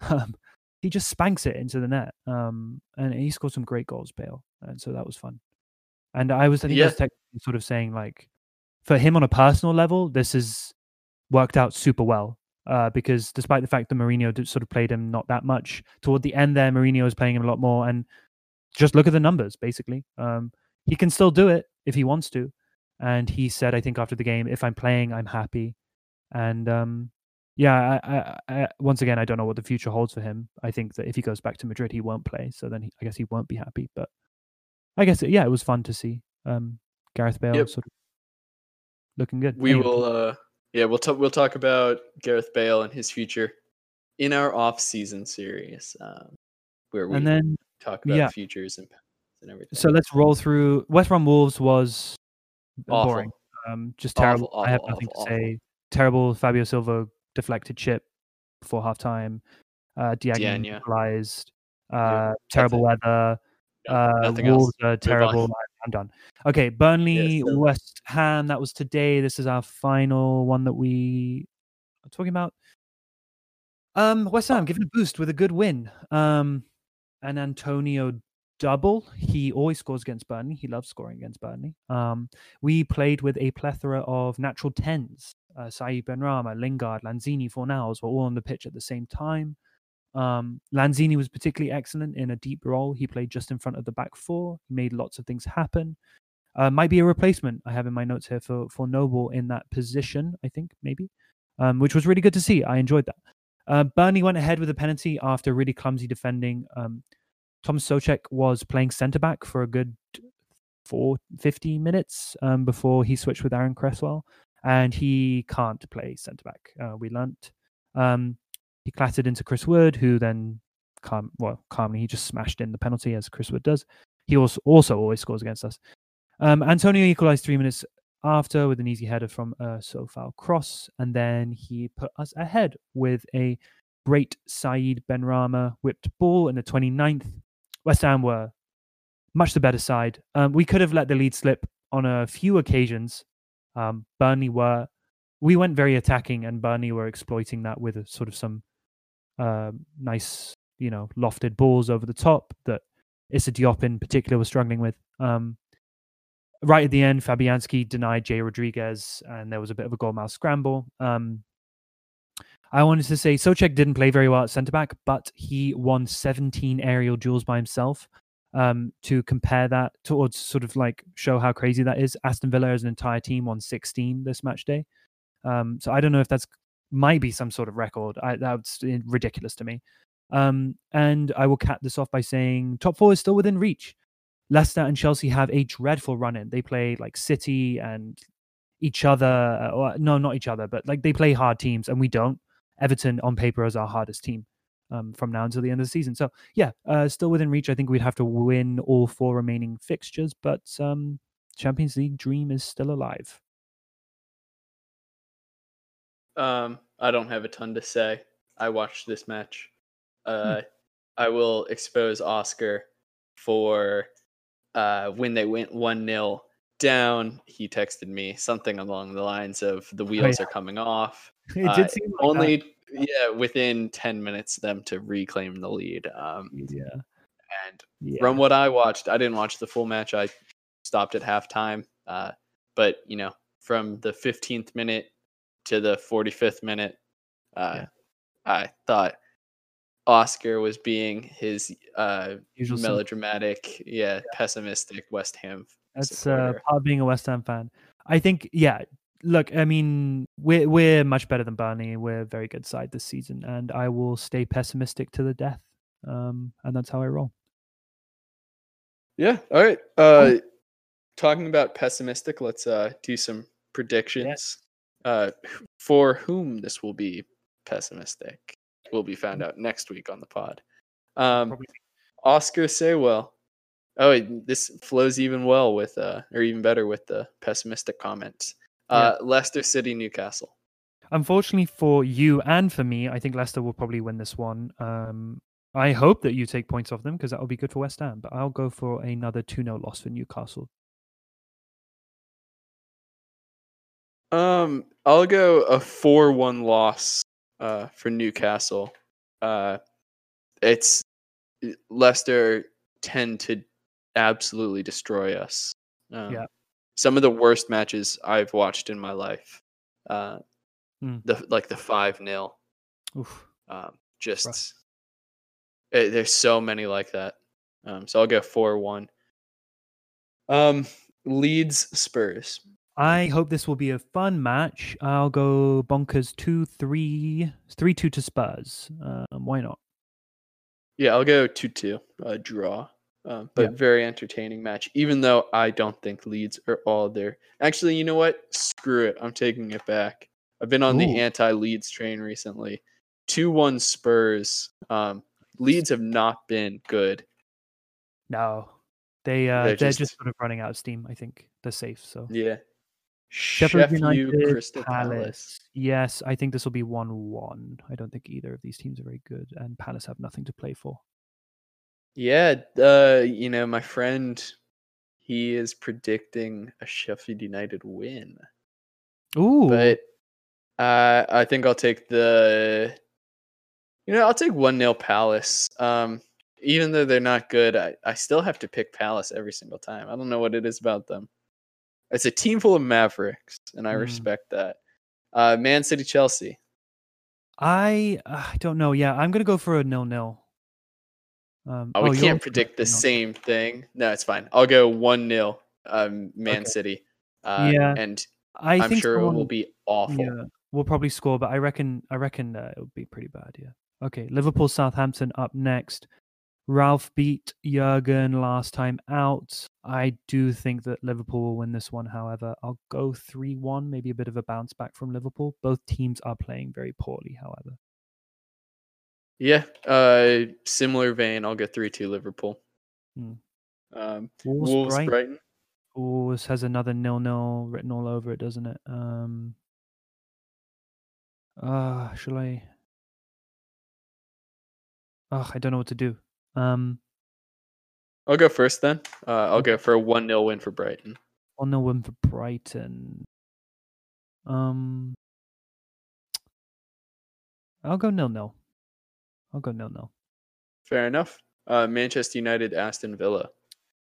Um, he just spanks it into the net, um, and he scored some great goals, Bale, and so that was fun. And I was, I think, I Yeah. was technically sort of saying like, for him on a personal level, this has worked out super well. Uh, because despite the fact that Mourinho did, sort of played him not that much, toward the end there, Mourinho was playing him a lot more. And just look at the numbers, basically. Um, he can still do it if he wants to. And he said, I think after the game, if I'm playing, I'm happy. And um, yeah, I, I, I, once again, I don't know what the future holds for him. I think that if he goes back to Madrid, he won't play. So then he, I guess he won't be happy. But I guess, yeah, it was fun to see um, Gareth Bale Yep. sort of looking good. We Anyway, will, uh, yeah, we'll talk. We'll talk about Gareth Bale and his future in our off-season series, um, where we And then talk about yeah. futures and and everything. So let's roll through. West Brom Wolves was Awful. boring. Um, just Awful, terrible. I have nothing awful, to awful. say. Terrible. Fabio Silva deflected chip before half time. Uh, Diagne equalized. Uh, terrible weather. No, Uh, nothing else. Wolves are terrible. I'm done. Okay, Burnley, West Ham. That was today. This is our final one that we are talking about. Um, West Ham giving a boost with a good win. Um, and Antonio double. He always scores against Burnley. He loves scoring against Burnley. Um, we played with a plethora of natural tens. Uh, Saeed Benrahma, Lingard, Lanzini, Fornals were all on the pitch at the same time. Um, Lanzini was particularly excellent in a deep role. He played just in front of the back four. He made lots of things happen. Uh, might be a replacement. I have in my notes here for for Noble in that position. I think maybe, um, which was really good to see. I enjoyed that. Uh, Burnley went ahead with a penalty after really clumsy defending. Um, Tom Soucek was playing centre back for a good four, 50 minutes um, before he switched with Aaron Cresswell, and he can't play centre back. Uh, we learnt. Um, he clattered into Chris Wood, who then, calm, well, calmly, he just smashed in the penalty as Chris Wood does. He also, also always scores against us. Um, Antonio equalised three minutes after with an easy header from a Coufal cross, and then he put us ahead with a great Saeed Benrahma whipped ball in the 29th. West Ham were much the better side. Um, we could have let the lead slip on a few occasions. Um, Burnley were, we went very attacking, and Burnley were exploiting that with a, sort of some uh, nice, you know, lofted balls over the top that Issa Diop in particular was struggling with. Um, right at the end, Fabianski denied Jay Rodriguez, and there was a bit of a goalmouth scramble. Um, I wanted to say Soucek didn't play very well at centre back, but he won 17 aerial duels by himself. Um, to compare that towards sort of like show how crazy that is, Aston Villa as an entire team won 16 this match day. Um, so I don't know if that's might be some sort of record. I, that's ridiculous to me. Um, and I will cap this off by saying top four is still within reach. Leicester and Chelsea have a dreadful run in. They play like City and each other, uh, or no, not each other, but like they play hard teams, and we don't. Everton on paper is our hardest team um, from now until the end of the season. So yeah, uh, still within reach. I think we'd have to win all four remaining fixtures, but um, Champions League dream is still alive. Um, I don't have a ton to say. I watched this match. Hmm. Uh, hmm. I will expose Oscar for uh, when they went one 0 down. He texted me something along the lines of "the wheels Oh, yeah. are coming off." It Uh, did seem like only yeah within 10 minutes them to reclaim the lead um yeah, and yeah. from what i watched i didn't watch the full match i stopped at halftime uh but you know from the 15th minute to the 45th minute uh Yeah. i thought oscar was being his uh Usual melodramatic yeah pessimistic west ham That's uh, supporter. part being a West Ham fan. I think, yeah. Look, I mean, we're we're much better than Burnley. We're a very good side this season, and I will stay pessimistic to the death. Um, and that's how I roll. Yeah. All right. Uh, talking about pessimistic, let's uh do some predictions. Uh, for whom this will be pessimistic will be found out next week on the pod. Um, Oscar Saywell. Oh, this flows even well with uh, or even better with the pessimistic comments. Uh, Leicester City, Newcastle. Unfortunately for you and for me, I think Leicester will probably win this one. Um, I hope that you take points off them because that will be good for West Ham. But I'll go for another 2 0 loss for Newcastle. Um, I'll go a four-one loss uh, for Newcastle. Uh, it's Leicester tend to absolutely destroy us. Um, Yeah. Some of the worst matches I've watched in my life. Uh, Hmm. the like the five 0 Oof. um, just eh, there's so many like that. Um, so I'll go four one. Um, Leeds Spurs. I hope this will be a fun match. I'll go bonkers 2 3, 3 2 to Spurs. Um, why not? Yeah, I'll go two two, uh, draw. Um, but Yeah. very entertaining match. Even though I don't think Leeds are all there. Actually, you know what? Screw it. I'm taking it back. I've been on Ooh. the anti-Leeds train recently. Two one Spurs. Um, Leeds have not been good. No. They, uh, They're they're, just, just- sort of running out of steam. I think they're safe. So Yeah. Sheffield United, Crystal Palace. Palace. Yes, I think this will be 1 1. I don't think either of these teams are very good, and Palace have nothing to play for. Yeah, uh, you know, my friend, he is predicting a Sheffield United win. Ooh. but uh, I think I'll take the. You know, I'll take one 0 Palace. Um, even though they're not good, I, I still have to pick Palace every single time. I don't know what it is about them. It's a team full of Mavericks, and I Mm. respect that. Uh, Man City, Chelsea. I uh, I don't know. Yeah, I'm gonna go for a no nil. Um, Oh, we you're can't predict the same thing. No, it's fine. I'll go one 0 um, Man Okay. City. Uh, Yeah, and I I'm think sure it will be awful. Yeah, we'll probably score, but I reckon I reckon uh, it would be pretty bad. Yeah. Okay, Liverpool Southampton up next. Ralph beat Jurgen last time out. I do think that Liverpool will win this one. However, I'll go three-one, maybe a bit of a bounce back from Liverpool. Both teams are playing very poorly. However, Yeah, uh, similar vein. I'll go three two Liverpool. Hmm. Um, Wolves, Wolves, Brighton. Brighton. Wolves has another nil-nil written all over it, doesn't it? Um. Uh, shall I? Oh, I don't know what to do. Um, I'll go first then. Uh, I'll go for a one 0 win for Brighton. one nil win for Brighton. Um, I'll go nil nil. I'll go nil nil. Fair enough. Uh, Manchester United, Aston Villa.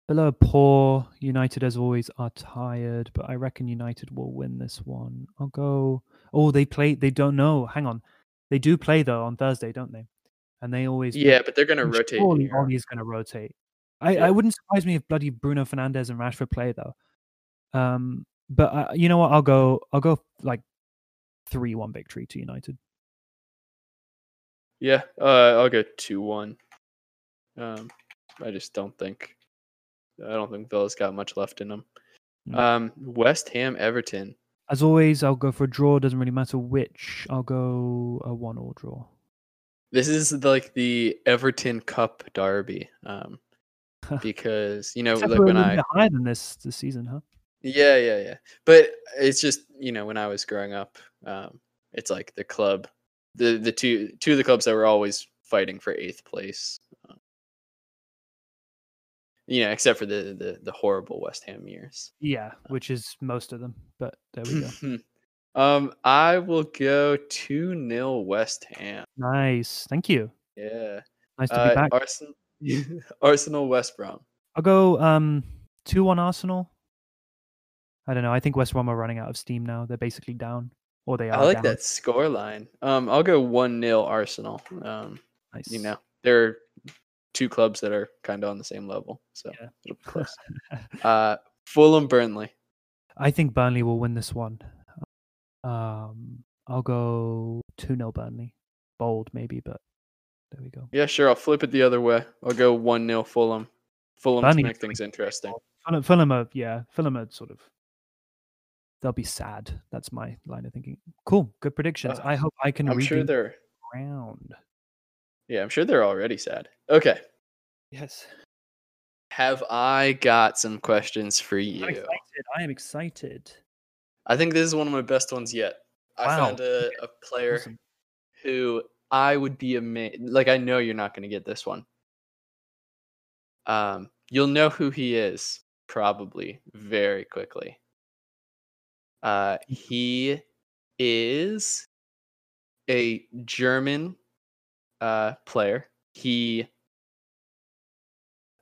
Below poor, United as always are tired, but I reckon United will win this one. I'll go. Oh, they play. They don't know. Hang on, they do play though on Thursday, don't they? And they always Yeah, but they're gonna rotate. Surely. Ollie's going to rotate. I, Yeah. I wouldn't surprise me if bloody Bruno Fernandes and Rashford play though. Um, but uh, you know what? I'll go. I'll go like three one victory to United. Yeah, uh, I'll go two one. Um, I just don't think. I don't think Villa's got much left in them. No. Um, West Ham Everton. As always, I'll go for a draw. Doesn't really matter which. I'll go a one all draw. This is like the Everton Cup derby. Um, because you know, like when I higher than this this season, huh? Yeah, yeah, yeah. But it's just you know when I was growing up, um, it's like the club, the the two two of the clubs that were always fighting for eighth place. Uh, you know, except for the the, the horrible West Ham years. Yeah, which is most of them. But there we go. um, I will go two 0 West Ham. nice. Thank you. Yeah, Nice to be uh, back. Arsenal, Arsenal West Brom. I'll go um two one Arsenal. I don't know. I think West Brom are running out of steam now. They're basically down, or they are. I like down. that score line. Um, I'll go one 0 Arsenal. Um, Nice. you know, they're two clubs that are kind of on the same level, so Yeah. it'll be close. uh, Fulham Burnley. I think Burnley will win this one. Um, I'll go two 0 Burnley. Bold maybe, but there we go. Yeah, sure. I'll flip it the other way. I'll go one 0 Fulham. Fulham Burnley to make things interesting. Fulham, Fulham are yeah, Fulham are sort of. They'll be sad. That's my line of thinking. Cool, good predictions. Uh, I hope I can I'm sure they're. ground. Yeah, I'm sure they're already sad. Okay. Yes, Have I got some questions for I'm you? excited. I am excited. I think this is one of my best ones yet. I found a, a player Awesome. who I would be amazed. Like I know you're not going to get this one. Um, you'll know who he is probably very quickly. Uh, he is a German uh player. He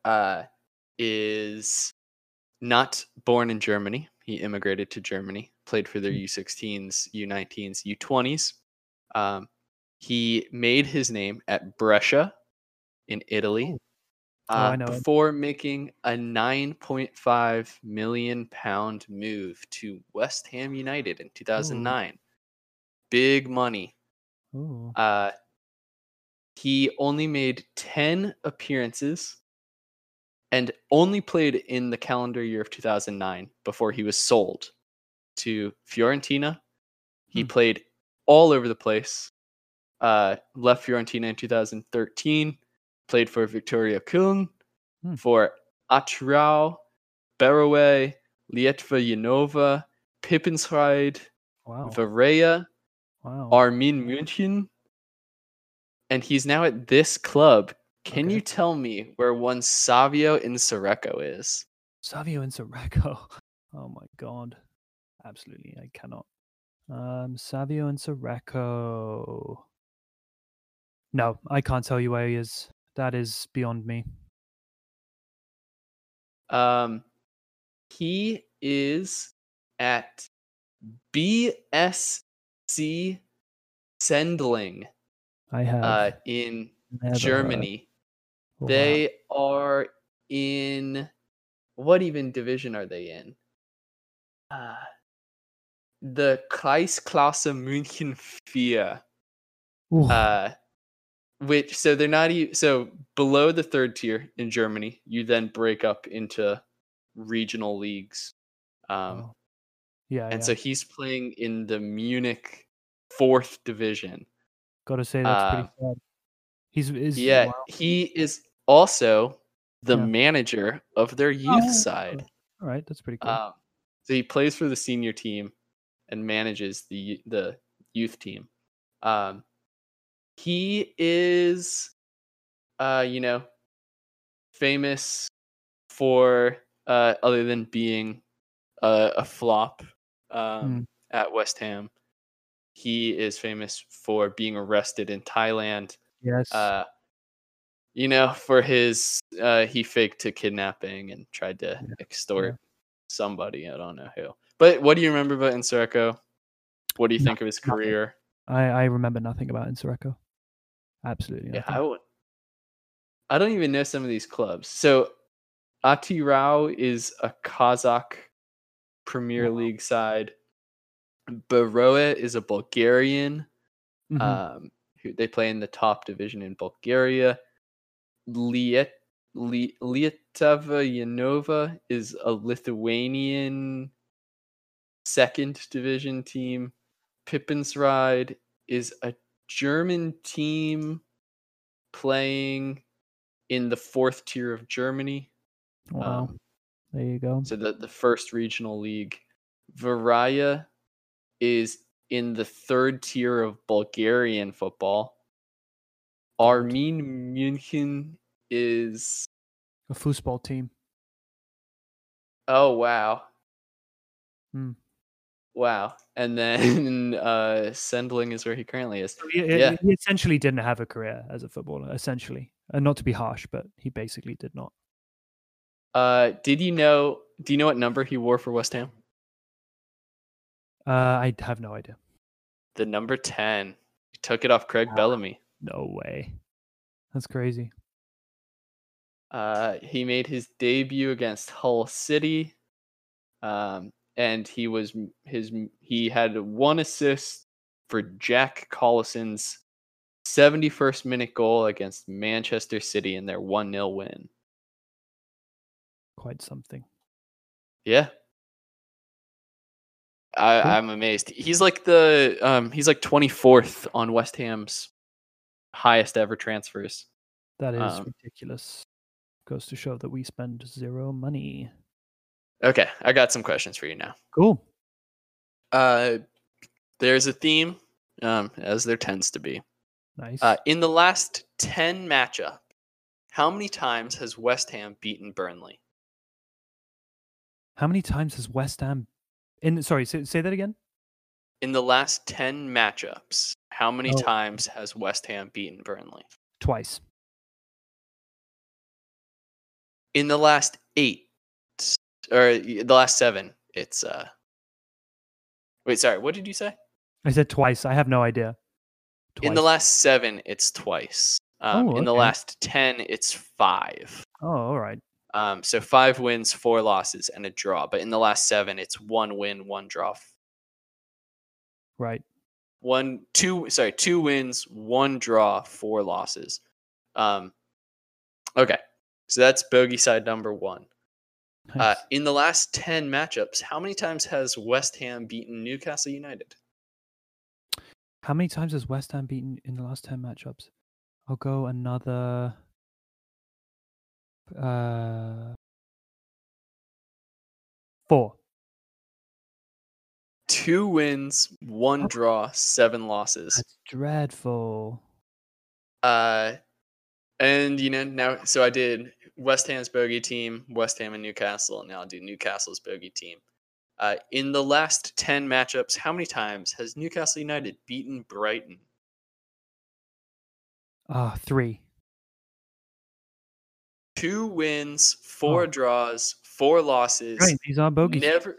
uh is not born in Germany. He immigrated to Germany, played for their U16s, U19s, U20s. Um, he made his name at Brescia in Italy Oh, uh, him. before making a 9.5 million pound move to West Ham United in 2009. Big money. Ooh. Uh, he only made 10 appearances and only played in the calendar year of 2009 before he was sold to Fiorentina. He Hmm. played all over the place. Uh, left Fiorentina in 2013, played for Viktoria Köln, Hmm. for Atyrau, Beroe, Lietava Jonava, Pipinsried, Wow. Varela, Wow. Armin München, and he's now at this club. Can Okay. you tell me where one Savio Nsereko is? Savio and Sirocco. Oh my god. Absolutely, I cannot. Um, Savio and Sirocco. No, I can't tell you where he is. That is beyond me. Um, he is at BSC Sendling I have uh, in never Germany. Wow. They are in what even division are they in? Uh, the Kreisklasse München 4. Uh, which so they're not even so below the third tier in Germany. You then break up into regional leagues. Um, wow. yeah, and yeah. so he's playing in the Munich fourth division. Gotta say that's pretty uh, sad. He's is Yeah, wow. he is also the Yeah. manager of their youth Oh, side. All right, that's pretty cool. Um, so he plays for the senior team and manages the the youth team. Um, he is, uh, you know, famous for uh, other than being a, a flop um, Mm. at West Ham. He is famous for being arrested in Thailand yes. uh, you know, for his uh he faked to kidnapping and tried to Yeah, extort somebody. I don't know who. But what do you remember about Nsereko? What do you No- think of his nothing. career? I, I remember nothing about Nsereko. Absolutely Yeah. I would. I don't even know some of these clubs. So, Atyrau is a Kazakh Premier Wow. League side. Baroa is a Bulgarian. Mhm. Um, who they play in the top division in Bulgaria. Liet Li- Lietava Jonava is a Lithuanian second division team. Pipinsried is a German team playing in the fourth tier of Germany. wow. Um, there you go. so the, the first regional league. Varaya is in the third tier of Bulgarian football. Armin München is A football team. oh wow. Hmm. Wow. And then uh Sendling is where he currently is. He, Yeah. he essentially didn't have a career as a footballer, essentially. And not to be harsh, but he basically did not. Uh did you know do you know what number he wore for West Ham? Uh, I have no idea. The number 10. He took it off Craig Wow. Bellamy. No way. That's crazy. Uh, he made his debut against Hull City, um, and he was his he had one assist for Jack Collison's 71st minute goal against Manchester City in their 1 0 win. Quite something. Yeah. I, Cool. I'm amazed. He's like the um he's like 24th on West Ham's highest ever transfers. That is Um, ridiculous. Goes to show that we spend zero money. Okay, I got some questions for you now. Cool. Uh there's a theme, um, as there tends to be. Nice. Uh, in the last 10 matchup, how many times has West Ham beaten Burnley? How many times has West Ham in sorry, say, say that again? In the last 10 matchups, how many Oh. times has West Ham beaten Burnley? Twice. In the last 8 or the last 7, it's uh Wait, sorry, what did you say? I said twice. I have no idea. In the last 7, it's twice. Um, Oh, in the last 10, it's 5. Oh, all right. Um, so 5 wins, 4 losses and a draw, but in the last 7, it's 1 win, 1 draw, Right. one two sorry two wins one draw four losses um okay so that's bogey side number one uh, in the last 10 matchups how many times has west ham beaten newcastle united How many times has West Ham beaten in the last 10 matchups? I'll go another uh 4. two wins one draw seven losses That's dreadful. uh and you know now so i did west ham's bogey team west ham and newcastle and now i'll do newcastle's bogey team uh, in the last 10 matchups how many times has newcastle united beaten brighton Ah, 3. two wins, four Oh. draws, four losses. Right, these are bogeys. Never,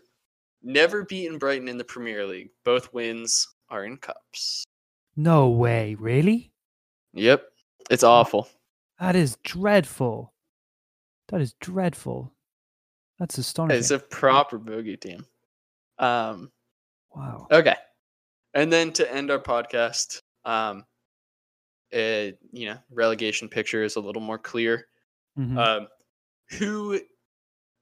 never beaten Brighton in the Premier League. Both wins are in cups. No way, really? Yep, it's awful. That is dreadful. That is dreadful. That's astonishing. It's a proper bogey team. Um, wow. okay, and then to end our podcast, um, uh, you know, relegation picture is a little more clear. Mhm. Um, who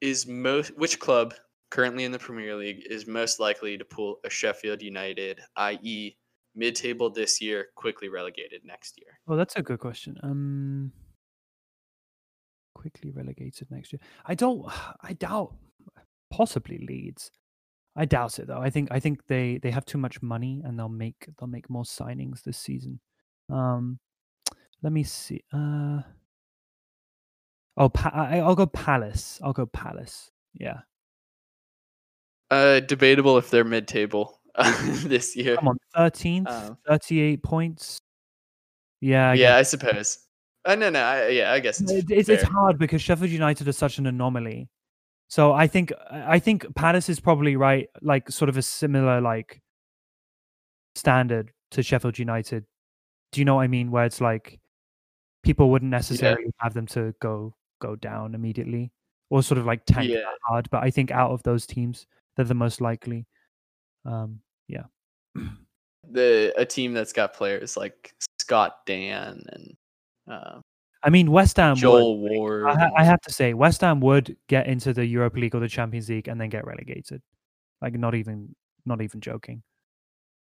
is most? Which club currently in the Premier League is most likely to pull a Sheffield United, i.e., mid-table this year, quickly relegated next year? Oh, that's a good question. Um, quickly relegated next year. I don't. I doubt. Possibly Leeds. I doubt it though. I think. I think they they have too much money and they'll make they'll make more signings this season. Um, let me see. Uh, oh, pa- I, I'll go Palace. I'll go Palace. Yeah. Uh, debatable if they're mid-table this year. Come on, thirteenth, Um, thirty-eight points. Yeah. I yeah, guess I suppose. Uh, no, no, I, yeah, I guess it's, It- it's, it's hard because Sheffield United is such an anomaly. So I think I think Palace is probably right, like sort of a similar like standard to Sheffield United. Do you know what I mean? Where it's like people wouldn't necessarily have them to go go down immediately or sort of like tank Yeah. hard. But I think out of those teams, they're the most likely. Um, yeah. the a team that's got players like Scott Dann and uh, I mean, West Ham. would. Ward. I, I have to say, West Ham would get into the Europa League or the Champions League and then get relegated. Like, not even, not even joking.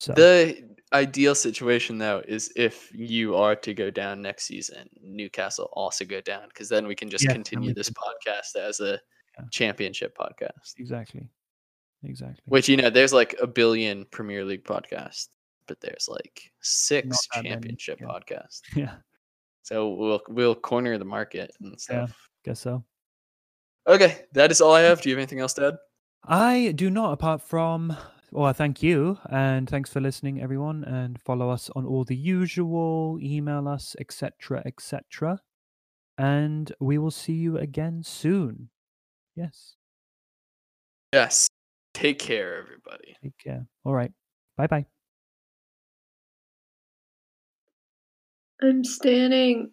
So The ideal situation though is if you are to go down next season, Newcastle also go down because then we can just Yes, continue this can- podcast as a Yeah. championship podcast. exactly, exactly. Which you know, there's like a billion Premier League podcasts, but there's like six many, championship yeah. podcasts. yeah, So we'll we'll corner the market and stuff. guess so. Okay, that is all I have. Do you have anything else to add? I do not, apart from, well, thank you and thanks for listening, everyone, and follow us on all the usual, email us, etc., etc. And we will see you again soon. Yes. Yes. Take care, everybody. Take care. All right. Bye bye. I'm standing.